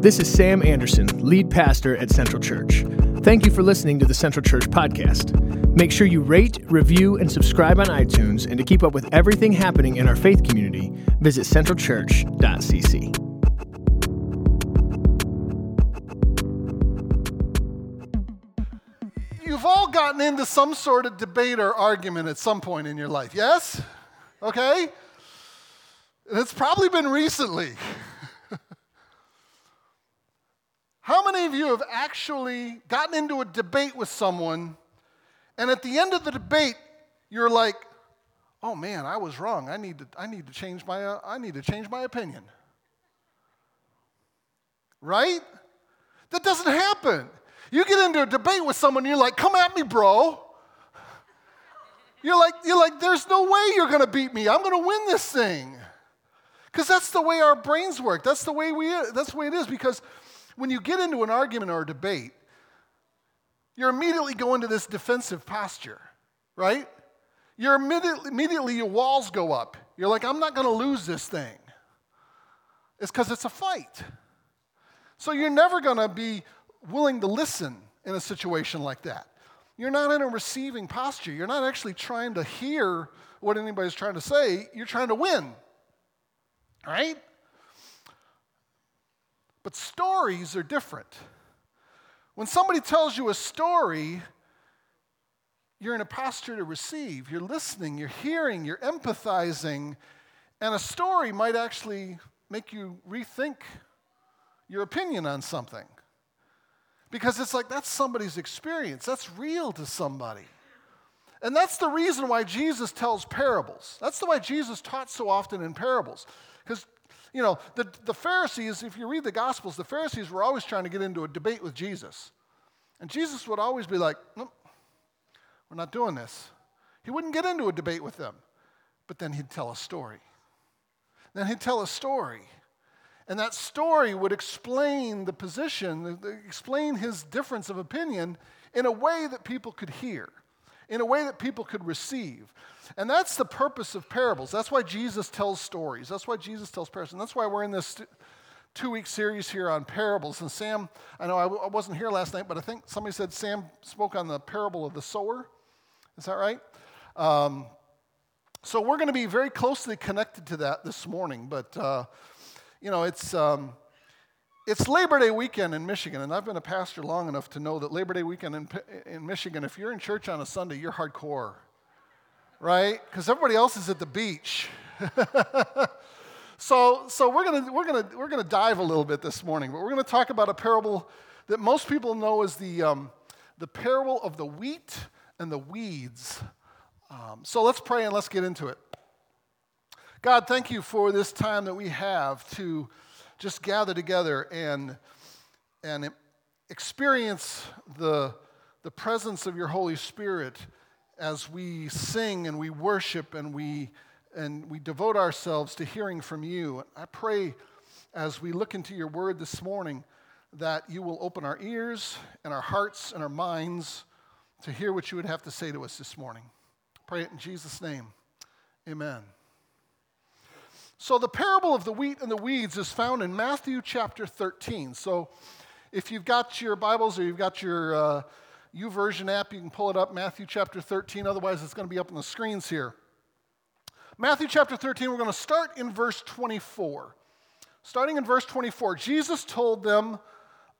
This is Sam Anderson, lead pastor at Central Church. Thank you for listening to the Central Church podcast. Make sure you rate, review, and subscribe on iTunes. And to keep up with everything happening in our faith community, visit centralchurch.cc. You've all gotten into some sort of debate or argument at some point in your life, yes? Okay? And it's probably been recently. How many of you have actually gotten into a debate with someone, and at the end of the debate, you're like, "Oh man, I was wrong. I need to, I need to change my, uh, I need to change my opinion." Right? That doesn't happen. You get into a debate with someone, you're like, "Come at me, bro." You're like, you're like, "There's no way you're to beat me. I'm to win this thing." Because that's the way our brains work. That's the way we. That's the way it is. Because when you get into an argument or a debate, you're immediately going to this defensive posture, right? You're immediately, immediately your walls go up. You're like, I'm not going to lose this thing. It's because it's a fight. So you're never going to be willing to listen in a situation like that. You're not in a receiving posture. You're not actually trying to hear what anybody's trying to say. You're trying to win. Right? But stories are different. When somebody tells you a story, you're in a posture to receive. You're listening, you're hearing, you're empathizing, and a story might actually make you rethink your opinion on something. Because it's like that's somebody's experience, that's real to somebody. And that's the reason why Jesus tells parables. That's the why Jesus taught so often in parables. Because you know, the, the Pharisees, if you read the Gospels, the Pharisees were always trying to get into a debate with Jesus. And Jesus would always be like, nope, we're not doing this. He wouldn't get into a debate with them, but then he'd tell a story. Then he'd tell a story. And that story would explain the position, explain his difference of opinion in a way that people could hear, in a way that people could receive. And that's the purpose of parables. That's why Jesus tells stories. That's why Jesus tells parables. And that's why we're in this two week series here on parables. And Sam, I know I w- I wasn't here last night, but I think somebody said Sam spoke on the parable of the sower. Is that right? Um, so we're going to be very closely connected to that this morning. But, uh, you know, it's. Um, it's Labor Day weekend in Michigan, and I've been a pastor long enough to know that Labor Day weekend in, in Michigan, if you're in church on a Sunday, you're hardcore right? Because everybody else is at the beach. so, so we're gonna we're gonna we're gonna dive a little bit this morning, but we're gonna talk about a parable that most people know as the um, the parable of the wheat and the weeds. Um, so let's pray and let's get into it. God, thank you for this time that we have to just gather together and and experience the the presence of your Holy Spirit as we sing and we worship and we, and we devote ourselves to hearing from you. I pray as we look into your word this morning that you will open our ears and our hearts and our minds to hear what you would have to say to us this morning. Pray it in Jesus' name. Amen. So, the parable of the wheat and the weeds is found in Matthew chapter 13. So, if you've got your Bibles or you've got your uh, YouVersion app, you can pull it up, Matthew chapter 13. Otherwise, it's going to be up on the screens here. Matthew chapter 13, we're going to start in verse 24. Starting in verse 24, Jesus told them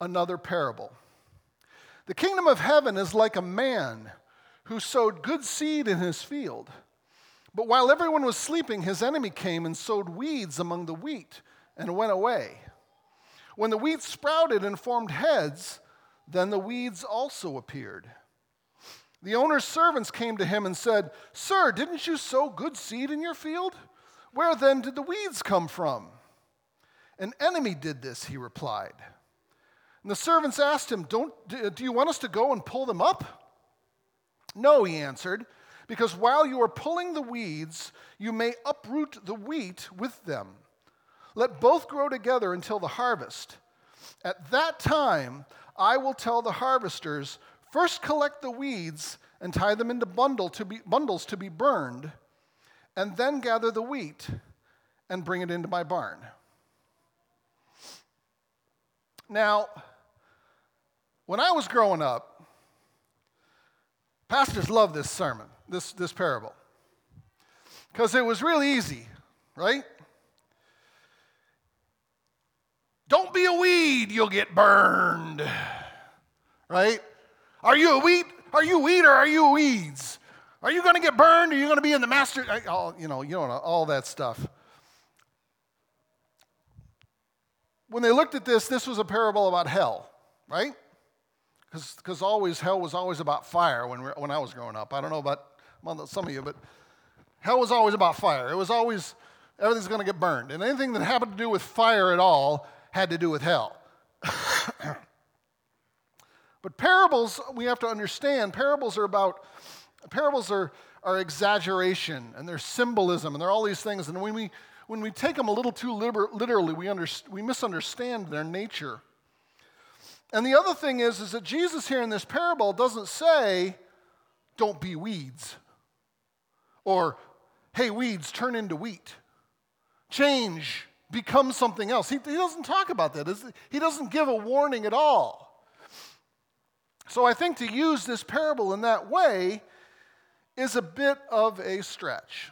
another parable. The kingdom of heaven is like a man who sowed good seed in his field. But while everyone was sleeping, his enemy came and sowed weeds among the wheat and went away. When the wheat sprouted and formed heads, then the weeds also appeared. The owner's servants came to him and said, Sir, didn't you sow good seed in your field? Where then did the weeds come from? An enemy did this, he replied. And the servants asked him, Don't, Do you want us to go and pull them up? No, he answered, because while you are pulling the weeds, you may uproot the wheat with them. Let both grow together until the harvest. At that time, I will tell the harvesters first collect the weeds and tie them into bundle to be, bundles to be burned, and then gather the wheat and bring it into my barn. Now, when I was growing up, pastors loved this sermon, this, this parable, because it was real easy, right? Don't be a weed, you'll get burned. Right? Are you a weed? Are you weed or are you weeds? Are you going to get burned? Are you going to be in the master? All, you know, you know, all that stuff. When they looked at this, this was a parable about hell, right? Because because always hell was always about fire when, when I was growing up. I don't know about some of you, but hell was always about fire. It was always everything's going to get burned, and anything that happened to do with fire at all had to do with hell. but parables, we have to understand, parables are about, parables are, are exaggeration and they're symbolism and they're all these things. And when we, when we take them a little too liber- literally, we, under, we misunderstand their nature. And the other thing is, is that Jesus here in this parable doesn't say, don't be weeds. Or, hey, weeds, turn into wheat. Change become something else. He, he doesn't talk about that. He doesn't give a warning at all. So I think to use this parable in that way is a bit of a stretch.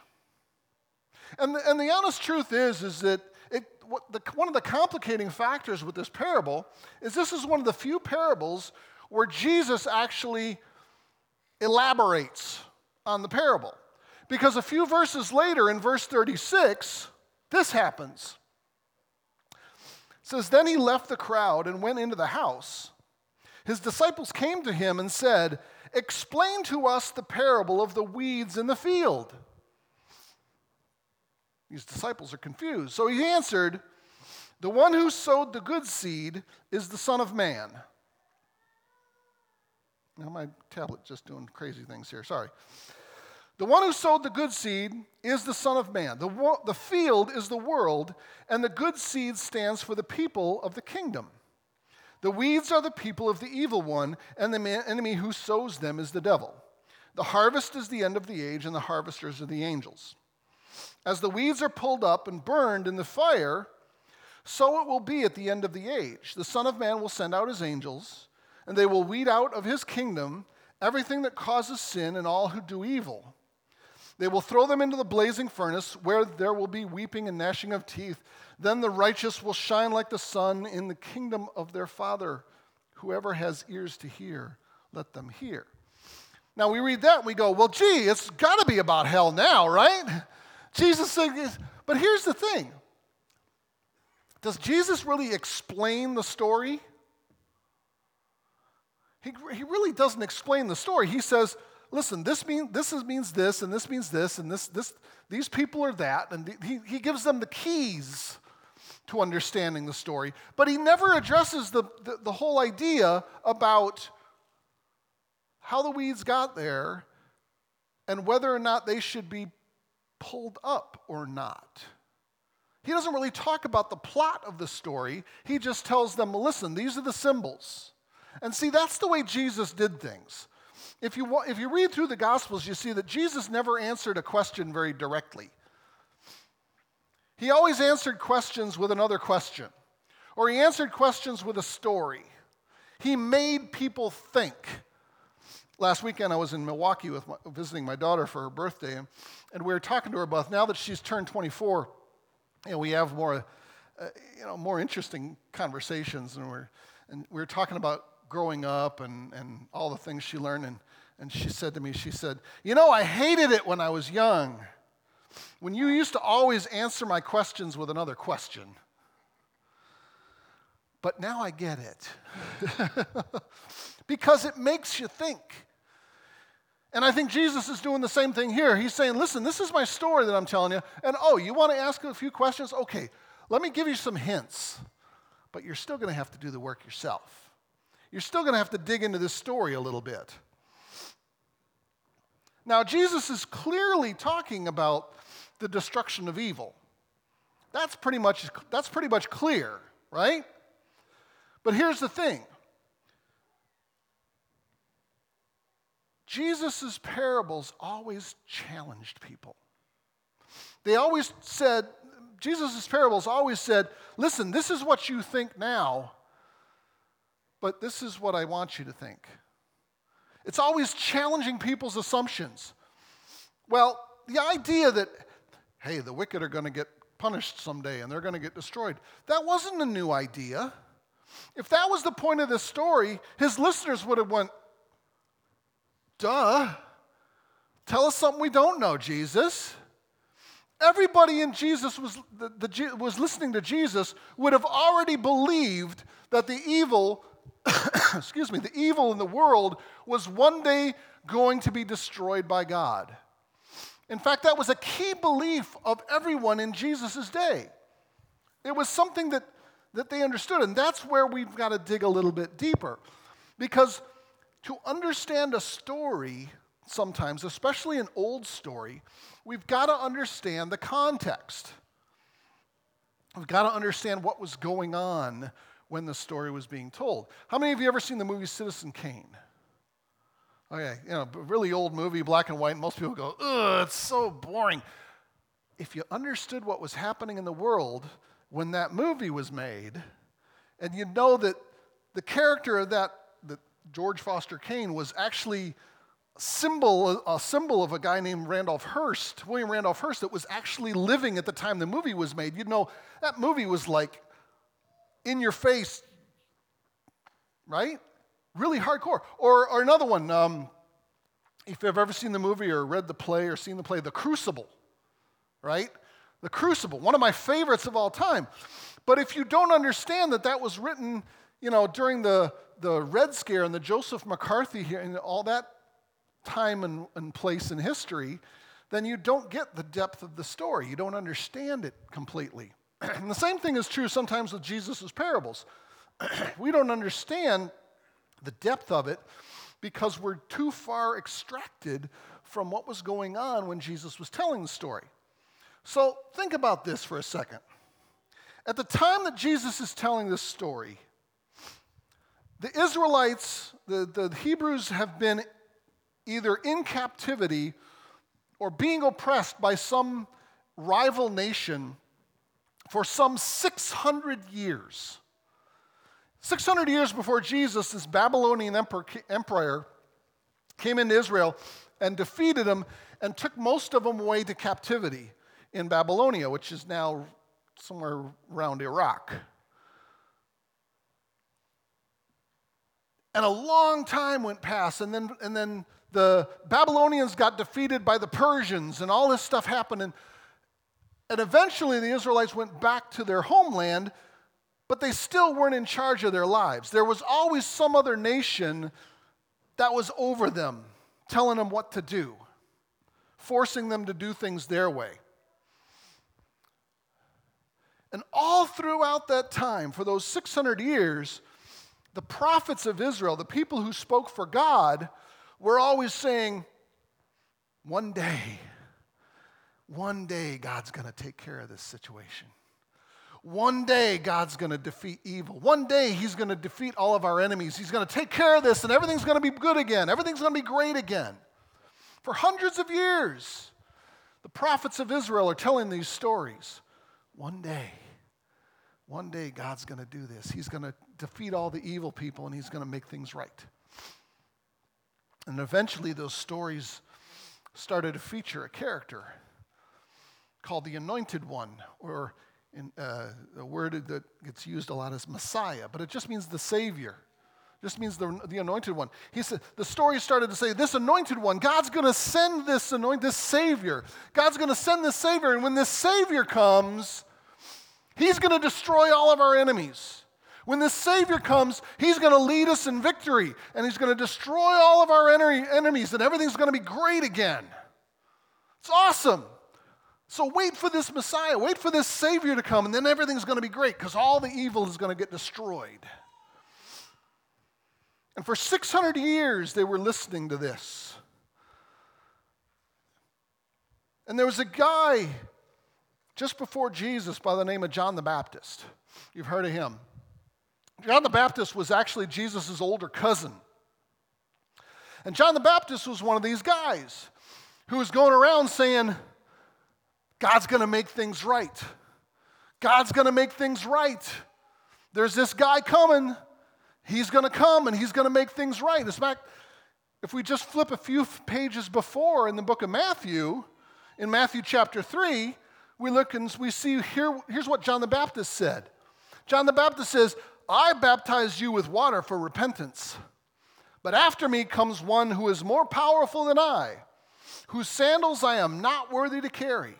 And the, and the honest truth is, is that it, the, one of the complicating factors with this parable is this is one of the few parables where Jesus actually elaborates on the parable. Because a few verses later, in verse 36, this happens says, Then he left the crowd and went into the house. His disciples came to him and said, Explain to us the parable of the weeds in the field. These disciples are confused. So he answered, The one who sowed the good seed is the Son of Man. Now, my tablet just doing crazy things here. Sorry. The one who sowed the good seed is the Son of Man. The, wo- the field is the world, and the good seed stands for the people of the kingdom. The weeds are the people of the evil one, and the man- enemy who sows them is the devil. The harvest is the end of the age, and the harvesters are the angels. As the weeds are pulled up and burned in the fire, so it will be at the end of the age. The Son of Man will send out his angels, and they will weed out of his kingdom everything that causes sin and all who do evil they will throw them into the blazing furnace where there will be weeping and gnashing of teeth. Then the righteous will shine like the sun in the kingdom of their Father. Whoever has ears to hear, let them hear. Now we read that and we go, well, gee, it's got to be about hell now, right? Jesus said, but here's the thing Does Jesus really explain the story? He, he really doesn't explain the story. He says, listen, this, mean, this is, means this, and this means this, and this, this, these people are that. And he, he gives them the keys to understanding the story. But he never addresses the, the, the whole idea about how the weeds got there and whether or not they should be pulled up or not. He doesn't really talk about the plot of the story. He just tells them, listen, these are the symbols. And see, that's the way Jesus did things if you, if you read through the Gospels, you see that Jesus never answered a question very directly. He always answered questions with another question, or he answered questions with a story. He made people think. Last weekend, I was in Milwaukee with my, visiting my daughter for her birthday, and, and we were talking to her about now that she's turned 24, you know, we have more, uh, you know, more interesting conversations, and we're, and we were talking about growing up and, and all the things she learned. And, and she said to me, she said, You know, I hated it when I was young, when you used to always answer my questions with another question. But now I get it. because it makes you think. And I think Jesus is doing the same thing here. He's saying, Listen, this is my story that I'm telling you. And oh, you want to ask a few questions? Okay, let me give you some hints. But you're still going to have to do the work yourself. You're still going to have to dig into this story a little bit. Now, Jesus is clearly talking about the destruction of evil. That's pretty much, that's pretty much clear, right? But here's the thing Jesus' parables always challenged people. They always said, Jesus' parables always said, listen, this is what you think now, but this is what I want you to think. It's always challenging people's assumptions. Well, the idea that, hey, the wicked are going to get punished someday and they're going to get destroyed, that wasn't a new idea. If that was the point of this story, his listeners would have went, duh. Tell us something we don't know, Jesus. Everybody in Jesus was, the, the, was listening to Jesus would have already believed that the evil, excuse me, the evil in the world was one day going to be destroyed by God. In fact, that was a key belief of everyone in Jesus' day. It was something that, that they understood, and that's where we've got to dig a little bit deeper. Because to understand a story, sometimes, especially an old story, we've got to understand the context. We've got to understand what was going on when the story was being told. How many of you ever seen the movie Citizen Kane? Okay, you know, really old movie, black and white, most people go, ugh, it's so boring. If you understood what was happening in the world when that movie was made, and you know that the character of that, that George Foster Kane was actually symbol, a symbol of a guy named Randolph Hearst, William Randolph Hearst, that was actually living at the time the movie was made. You'd know that movie was like in your face, right? really hardcore. Or, or another one, um, if you've ever seen the movie or read the play or seen the play, The Crucible, right? The Crucible, one of my favorites of all time. But if you don't understand that that was written, you know, during the, the Red Scare and the Joseph McCarthy here and all that time and, and place in history, then you don't get the depth of the story. You don't understand it completely. and the same thing is true sometimes with Jesus' parables. we don't understand the depth of it because we're too far extracted from what was going on when Jesus was telling the story. So think about this for a second. At the time that Jesus is telling this story, the Israelites, the, the Hebrews, have been either in captivity or being oppressed by some rival nation for some 600 years. 600 years before Jesus, this Babylonian emperor came into Israel and defeated them and took most of them away to captivity in Babylonia, which is now somewhere around Iraq. And a long time went past, and then, and then the Babylonians got defeated by the Persians, and all this stuff happened. And, and eventually the Israelites went back to their homeland but they still weren't in charge of their lives. There was always some other nation that was over them, telling them what to do, forcing them to do things their way. And all throughout that time, for those 600 years, the prophets of Israel, the people who spoke for God, were always saying, one day, one day God's going to take care of this situation. One day, God's going to defeat evil. One day, He's going to defeat all of our enemies. He's going to take care of this, and everything's going to be good again. Everything's going to be great again. For hundreds of years, the prophets of Israel are telling these stories. One day, one day, God's going to do this. He's going to defeat all the evil people, and He's going to make things right. And eventually, those stories started to feature a character called the Anointed One, or in, uh, a word that gets used a lot is Messiah, but it just means the Savior. Just means the, the anointed one. He said the story started to say this anointed one, God's going to send this anointed, this Savior. God's going to send this Savior, and when this Savior comes, He's going to destroy all of our enemies. When this Savior comes, He's going to lead us in victory, and He's going to destroy all of our enemies, and everything's going to be great again. It's awesome. So wait for this Messiah, wait for this Savior to come, and then everything's going to be great because all the evil is going to get destroyed. And for 600 years, they were listening to this. And there was a guy just before Jesus by the name of John the Baptist. You've heard of him. John the Baptist was actually Jesus' older cousin. And John the Baptist was one of these guys who was going around saying, God's going to make things right. God's going to make things right. There's this guy coming. He's going to come and he's going to make things right. In fact, if we just flip a few pages before in the book of Matthew, in Matthew chapter 3, we look and we see here, here's what John the Baptist said. John the Baptist says, I baptize you with water for repentance. But after me comes one who is more powerful than I, whose sandals I am not worthy to carry.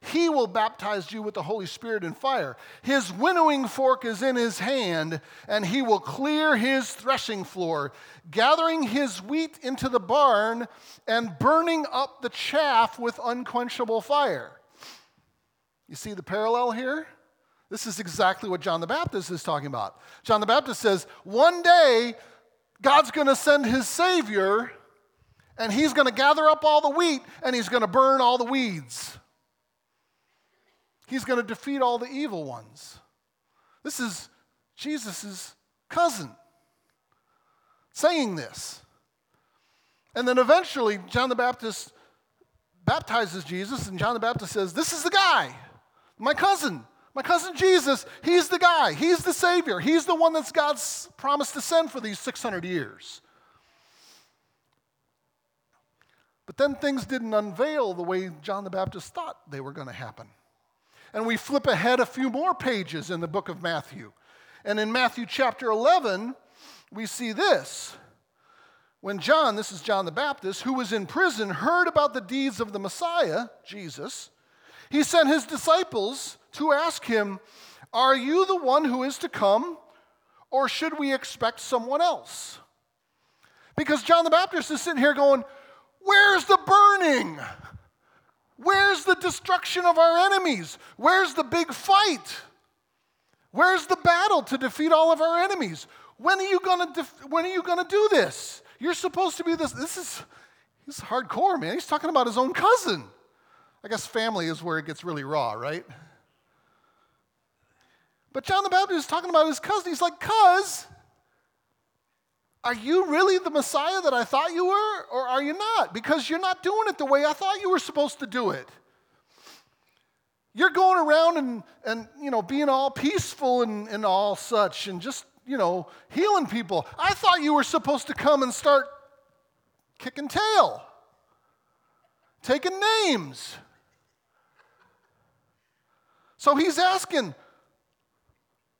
He will baptize you with the Holy Spirit and fire. His winnowing fork is in his hand, and he will clear his threshing floor, gathering his wheat into the barn and burning up the chaff with unquenchable fire. You see the parallel here? This is exactly what John the Baptist is talking about. John the Baptist says, one day God's going to send his Savior, and he's going to gather up all the wheat and he's going to burn all the weeds. He's going to defeat all the evil ones. This is Jesus' cousin saying this. And then eventually, John the Baptist baptizes Jesus, and John the Baptist says, This is the guy, my cousin. My cousin Jesus, he's the guy. He's the Savior. He's the one that's God's promised to send for these 600 years. But then things didn't unveil the way John the Baptist thought they were going to happen. And we flip ahead a few more pages in the book of Matthew. And in Matthew chapter 11, we see this. When John, this is John the Baptist, who was in prison, heard about the deeds of the Messiah, Jesus, he sent his disciples to ask him, Are you the one who is to come, or should we expect someone else? Because John the Baptist is sitting here going, Where's the burning? Where's the destruction of our enemies? Where's the big fight? Where's the battle to defeat all of our enemies? When are you gonna def- when are you gonna do this? You're supposed to be this. This is he's hardcore, man. He's talking about his own cousin. I guess family is where it gets really raw, right? But John the Baptist is talking about his cousin. He's like, cuz, are you really the Messiah that I thought you were, or are you not? Because you're not doing it the way I thought you were supposed to do it. You're going around and, and you know, being all peaceful and, and all such and just, you know, healing people. I thought you were supposed to come and start kicking tail, taking names. So he's asking,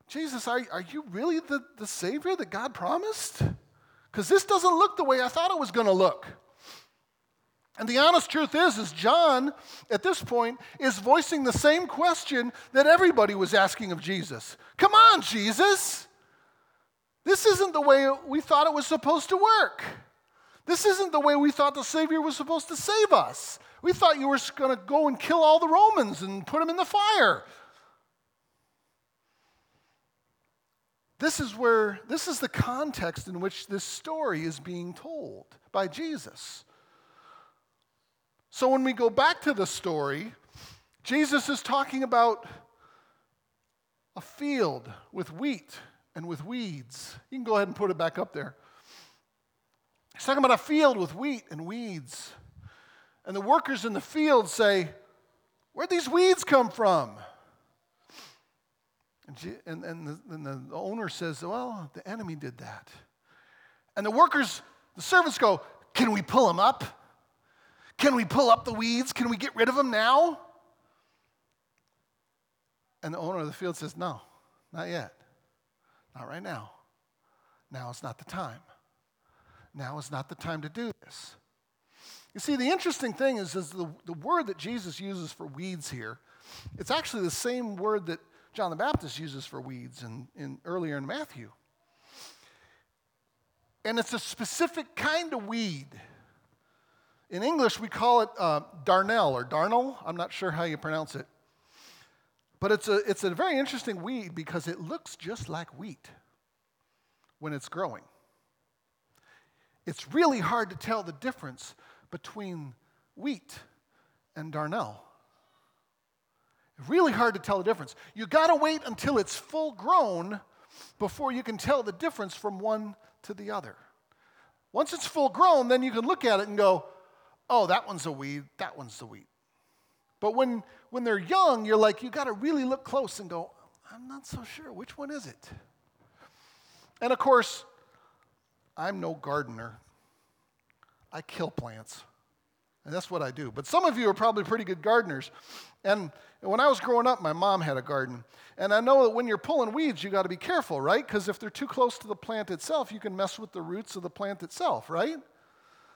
Jesus, are, are you really the, the Savior that God promised? Because this doesn't look the way I thought it was going to look. And the honest truth is, is John, at this point, is voicing the same question that everybody was asking of Jesus. Come on, Jesus. This isn't the way we thought it was supposed to work. This isn't the way we thought the Savior was supposed to save us. We thought you were going to go and kill all the Romans and put them in the fire. This is where, this is the context in which this story is being told by Jesus. So when we go back to the story, Jesus is talking about a field with wheat and with weeds. You can go ahead and put it back up there. He's talking about a field with wheat and weeds. And the workers in the field say, Where'd these weeds come from? And, and, the, and the owner says, Well, the enemy did that. And the workers, the servants go, Can we pull them up? Can we pull up the weeds? Can we get rid of them now? And the owner of the field says, No, not yet. Not right now. Now is not the time. Now is not the time to do this. You see, the interesting thing is, is the, the word that Jesus uses for weeds here, it's actually the same word that John the Baptist uses for weeds in, in, earlier in Matthew. And it's a specific kind of weed. In English, we call it uh, darnel or darnel. I'm not sure how you pronounce it. But it's a, it's a very interesting weed because it looks just like wheat when it's growing. It's really hard to tell the difference between wheat and darnel. Really hard to tell the difference. You got to wait until it's full grown before you can tell the difference from one to the other. Once it's full grown, then you can look at it and go, oh, that one's a weed, that one's the wheat. But when, when they're young, you're like, you got to really look close and go, I'm not so sure. Which one is it? And of course, I'm no gardener. I kill plants. And that's what I do. But some of you are probably pretty good gardeners. And when I was growing up, my mom had a garden. And I know that when you're pulling weeds, you got to be careful, right? Because if they're too close to the plant itself, you can mess with the roots of the plant itself, right?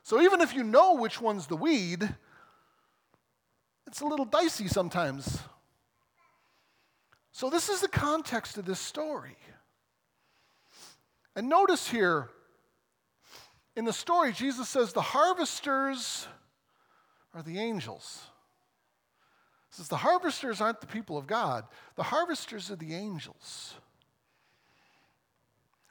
So even if you know which one's the weed, it's a little dicey sometimes. So this is the context of this story. And notice here, in the story, Jesus says the harvesters are the angels. He says the harvesters aren't the people of God, the harvesters are the angels.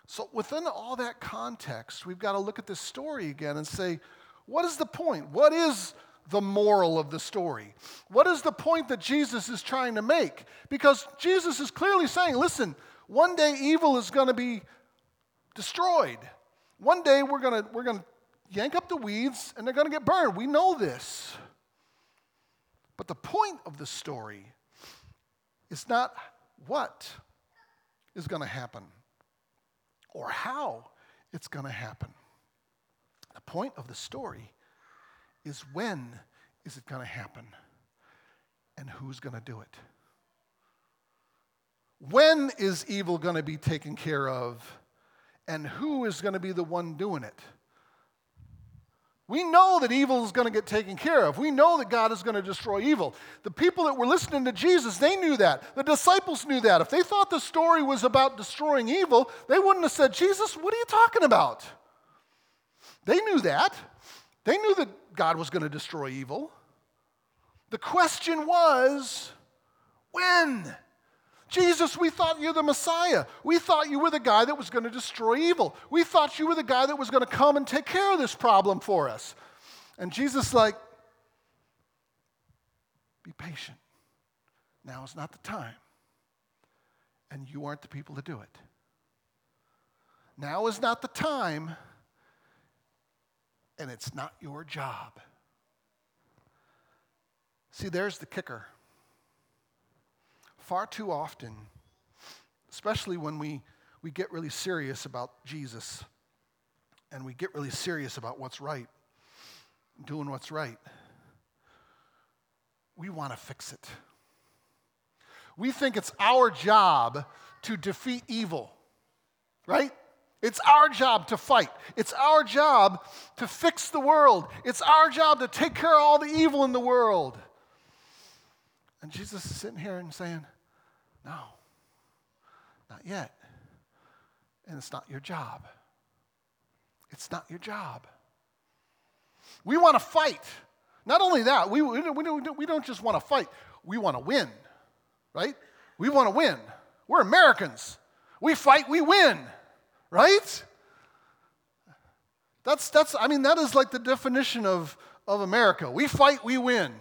So, within all that context, we've got to look at this story again and say, what is the point? What is the moral of the story? What is the point that Jesus is trying to make? Because Jesus is clearly saying, listen, one day evil is going to be destroyed. One day we're going to we're going to yank up the weeds and they're going to get burned. We know this. But the point of the story is not what is going to happen or how it's going to happen. The point of the story is when is it going to happen and who's going to do it? When is evil going to be taken care of and who is going to be the one doing it? We know that evil is going to get taken care of. We know that God is going to destroy evil. The people that were listening to Jesus, they knew that. The disciples knew that. If they thought the story was about destroying evil, they wouldn't have said, Jesus, what are you talking about? They knew that. They knew that God was going to destroy evil. The question was, when? Jesus, we thought you're the Messiah. We thought you were the guy that was going to destroy evil. We thought you were the guy that was going to come and take care of this problem for us. And Jesus, like, be patient. Now is not the time. And you aren't the people to do it. Now is not the time, and it's not your job. See, there's the kicker far too often, especially when we, we get really serious about Jesus and we get really serious about what's right, doing what's right, we want to fix it. We think it's our job to defeat evil, right? It's our job to fight. It's our job to fix the world. It's our job to take care of all the evil in the world. And Jesus is sitting here and saying, no, not yet. And it's not your job. It's not your job. We want to fight. Not only that, we, we, don't, we don't just want to fight, we want to win, right? We want to win. We're Americans. We fight, we win, right? That's, that's, I mean, that is like the definition of, of America. We fight, we win.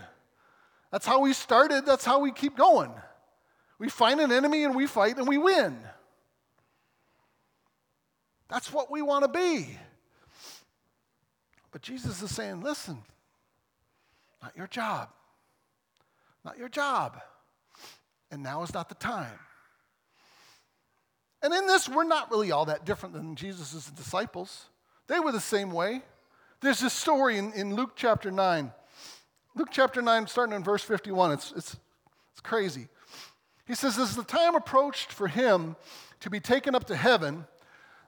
That's how we started, that's how we keep going. We find an enemy and we fight and we win. That's what we want to be. But Jesus is saying, listen, not your job. Not your job. And now is not the time. And in this, we're not really all that different than Jesus' disciples. They were the same way. There's this story in, in Luke chapter 9. Luke chapter 9, starting in verse 51. It's, it's, it's crazy. He says, As the time approached for him to be taken up to heaven,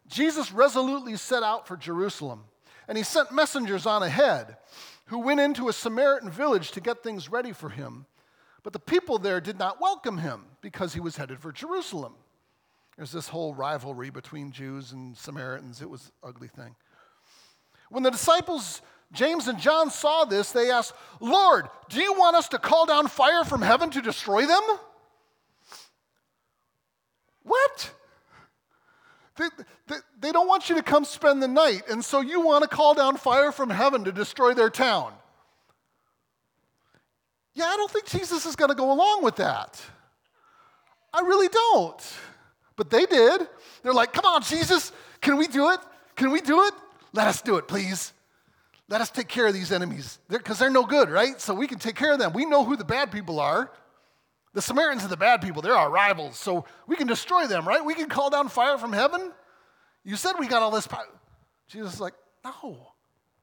Jesus resolutely set out for Jerusalem. And he sent messengers on ahead who went into a Samaritan village to get things ready for him. But the people there did not welcome him because he was headed for Jerusalem. There's this whole rivalry between Jews and Samaritans. It was an ugly thing. When the disciples, James and John, saw this, they asked, Lord, do you want us to call down fire from heaven to destroy them? What? They, they, they, don't want you to come spend the night, and so you want to call down fire from heaven to destroy their town. Yeah, I don't think Jesus is going to go along with that. I really don't. But they did. They're like, come on, Jesus, can we do it? Can we do it? Let us do it, please. Let us take care of these enemies because they're, they're no good, right? So we can take care of them. We know who the bad people are. The Samaritans are the bad people, they're our rivals, so we can destroy them, right? We can call down fire from heaven. You said we got all this power. Jesus is like, No,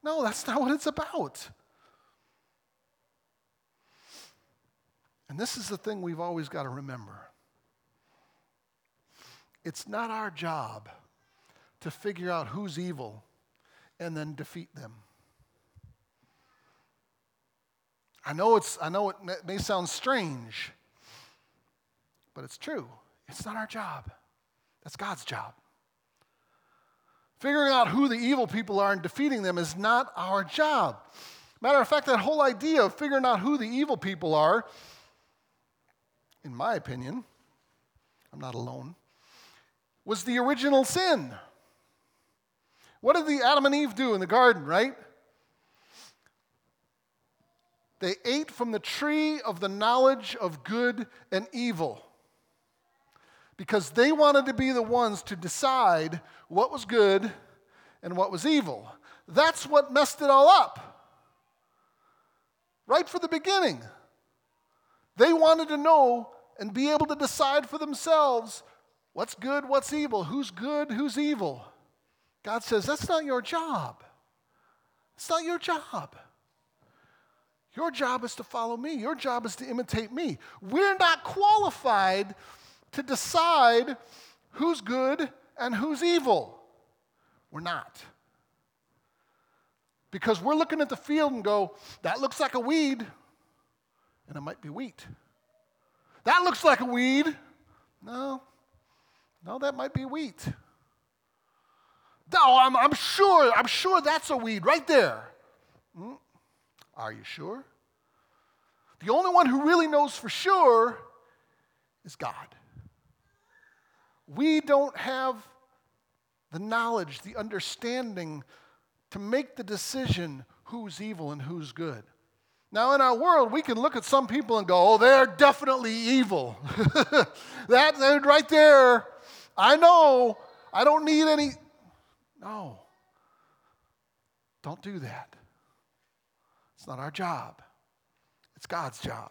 no, that's not what it's about. And this is the thing we've always got to remember it's not our job to figure out who's evil and then defeat them. I know, it's, I know it may sound strange, but it's true. It's not our job, that's God's job. Figuring out who the evil people are and defeating them is not our job. Matter of fact, that whole idea of figuring out who the evil people are, in my opinion, I'm not alone, was the original sin. What did the Adam and Eve do in the garden, right? They ate from the tree of the knowledge of good and evil because they wanted to be the ones to decide what was good and what was evil. That's what messed it all up. Right from the beginning. They wanted to know and be able to decide for themselves what's good, what's evil, who's good, who's evil. God says, that's not your job. It's not your job. Your job is to follow me. Your job is to imitate me. We're not qualified to decide who's good and who's evil. We're not. Because we're looking at the field and go, that looks like a weed, and it might be wheat. That looks like a weed. No, no, that might be wheat. No, I'm, I'm sure, I'm sure that's a weed right there. Hmm? Are you sure? The only one who really knows for sure is God. We don't have the knowledge, the understanding to make the decision who's evil and who's good. Now, in our world, we can look at some people and go, oh, they're definitely evil. that, right there, I know, I don't need any. No. Don't do that. It's not our job, it's God's job.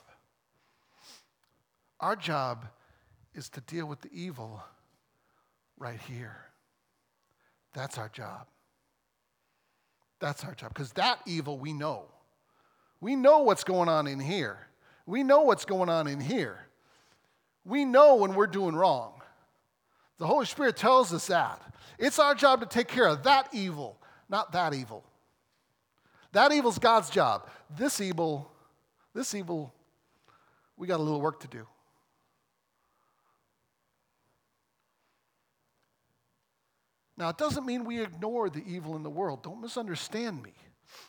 Our job is to deal with the evil right here. That's our job. That's our job. Because that evil we know. We know what's going on in here. We know what's going on in here. We know when we're doing wrong. The Holy Spirit tells us that. It's our job to take care of that evil, not that evil. That evil's God's job. This evil, this evil, we got a little work to do. Now, it doesn't mean we ignore the evil in the world. Don't misunderstand me.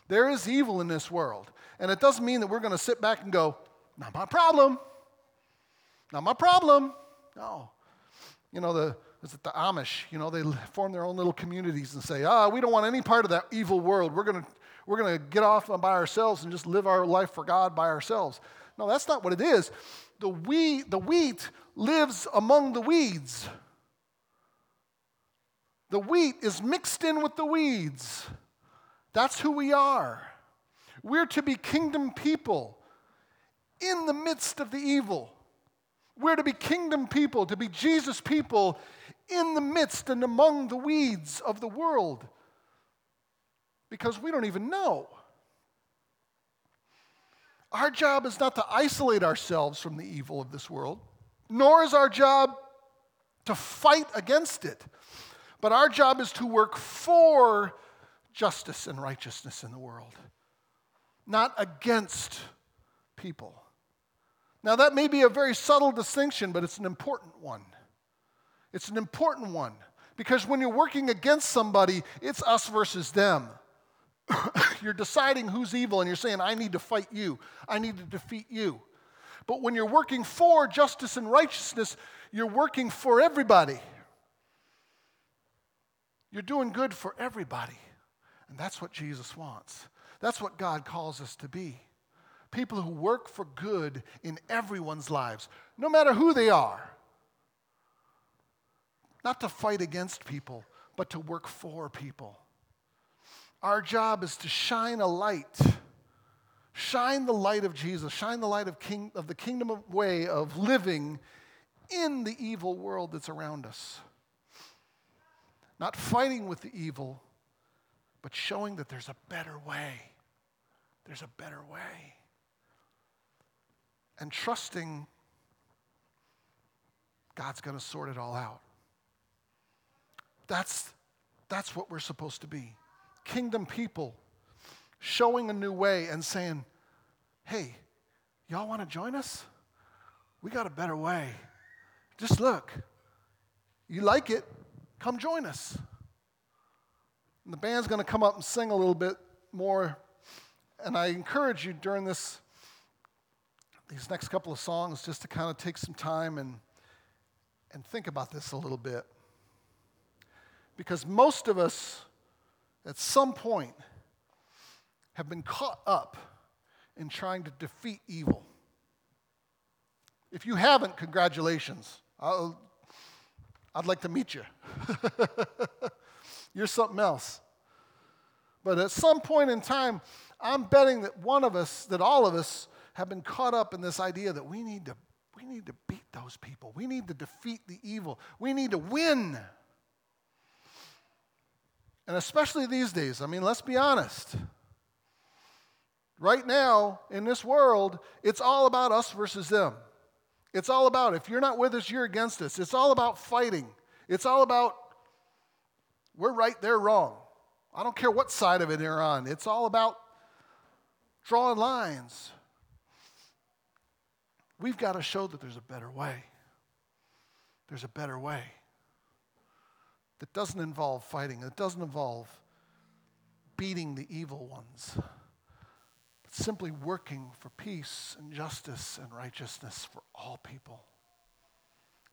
There is evil in this world. And it doesn't mean that we're going to sit back and go, not my problem. Not my problem. No. You know, the, is it the Amish? You know, they form their own little communities and say, ah, we don't want any part of that evil world. We're going to we're going to get off by ourselves and just live our life for God by ourselves. No, that's not what it is. The wheat, the wheat lives among the weeds. The wheat is mixed in with the weeds. That's who we are. We're to be kingdom people in the midst of the evil. We're to be kingdom people, to be Jesus people in the midst and among the weeds of the world because we don't even know. Our job is not to isolate ourselves from the evil of this world, nor is our job to fight against it. But our job is to work for justice and righteousness in the world, not against people. Now, that may be a very subtle distinction, but it's an important one. It's an important one because when you're working against somebody, it's us versus them. you're deciding who's evil and you're saying, I need to fight you, I need to defeat you. But when you're working for justice and righteousness, you're working for everybody. You're doing good for everybody. And that's what Jesus wants. That's what God calls us to be. People who work for good in everyone's lives, no matter who they are. Not to fight against people, but to work for people. Our job is to shine a light. Shine the light of Jesus. Shine the light of, king, of the kingdom of way of living in the evil world that's around us. Not fighting with the evil, but showing that there's a better way. There's a better way. And trusting God's going to sort it all out. That's, that's what we're supposed to be. Kingdom people showing a new way and saying, hey, y'all want to join us? We got a better way. Just look. You like it? Come join us. And the band's going to come up and sing a little bit more. And I encourage you during this these next couple of songs just to kind of take some time and and think about this a little bit. Because most of us at some point have been caught up in trying to defeat evil. If you haven't, congratulations. i would like to meet you. You're something else. But at some point in time, I'm betting that one of us, that all of us, have been caught up in this idea that we need to, we need to beat those people. We need to defeat the evil. We need to win. And especially these days, I mean, let's be honest. Right now, in this world, it's all about us versus them. It's all about if you're not with us, you're against us. It's all about fighting. It's all about we're right, they're wrong. I don't care what side of it you're on. It's all about drawing lines. We've got to show that there's a better way. There's a better way that doesn't involve fighting, that doesn't involve beating the evil ones, simply working for peace and justice and righteousness for all people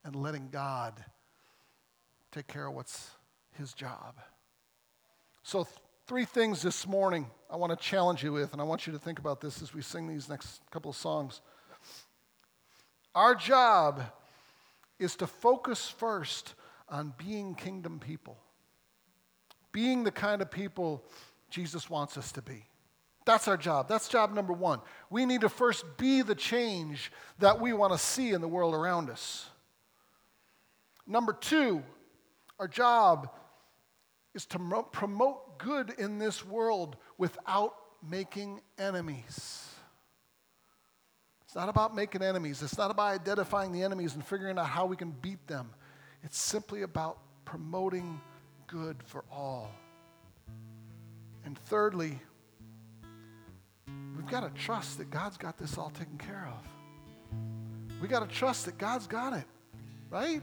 and letting God take care of what's his job. So, th- three things this morning I want to challenge you with, and I want you to think about this as we sing these next couple of songs. Our job is to focus first on being kingdom people, being the kind of people Jesus wants us to be. That's our job. That's job number one. We need to first be the change that we want to see in the world around us. Number two, our job is to promote good in this world without making enemies. It's not about making enemies. It's not about identifying the enemies and figuring out how we can beat them. It's simply about promoting good for all. And thirdly, we've got to trust that God's got this all taken care of. We got to trust that God's got it, right?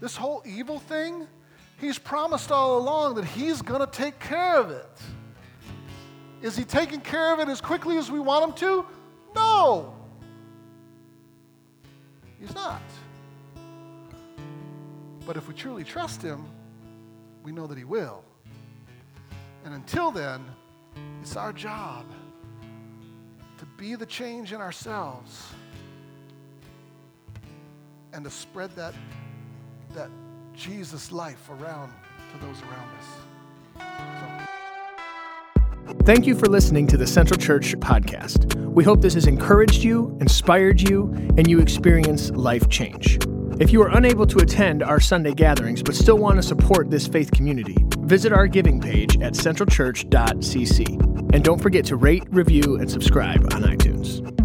This whole evil thing, He's promised all along that He's going to take care of it. Is He taking care of it as quickly as we want Him to? No. He's not. But if we truly trust Him, we know that He will. And until then, it's our job to be the change in ourselves and to spread that, that Jesus life around to those around us. Thank you for listening to the Central Church podcast. We hope this has encouraged you, inspired you, and you experience life change. If you are unable to attend our Sunday gatherings but still want to support this faith community, visit our giving page at centralchurch.cc. And don't forget to rate, review, and subscribe on iTunes.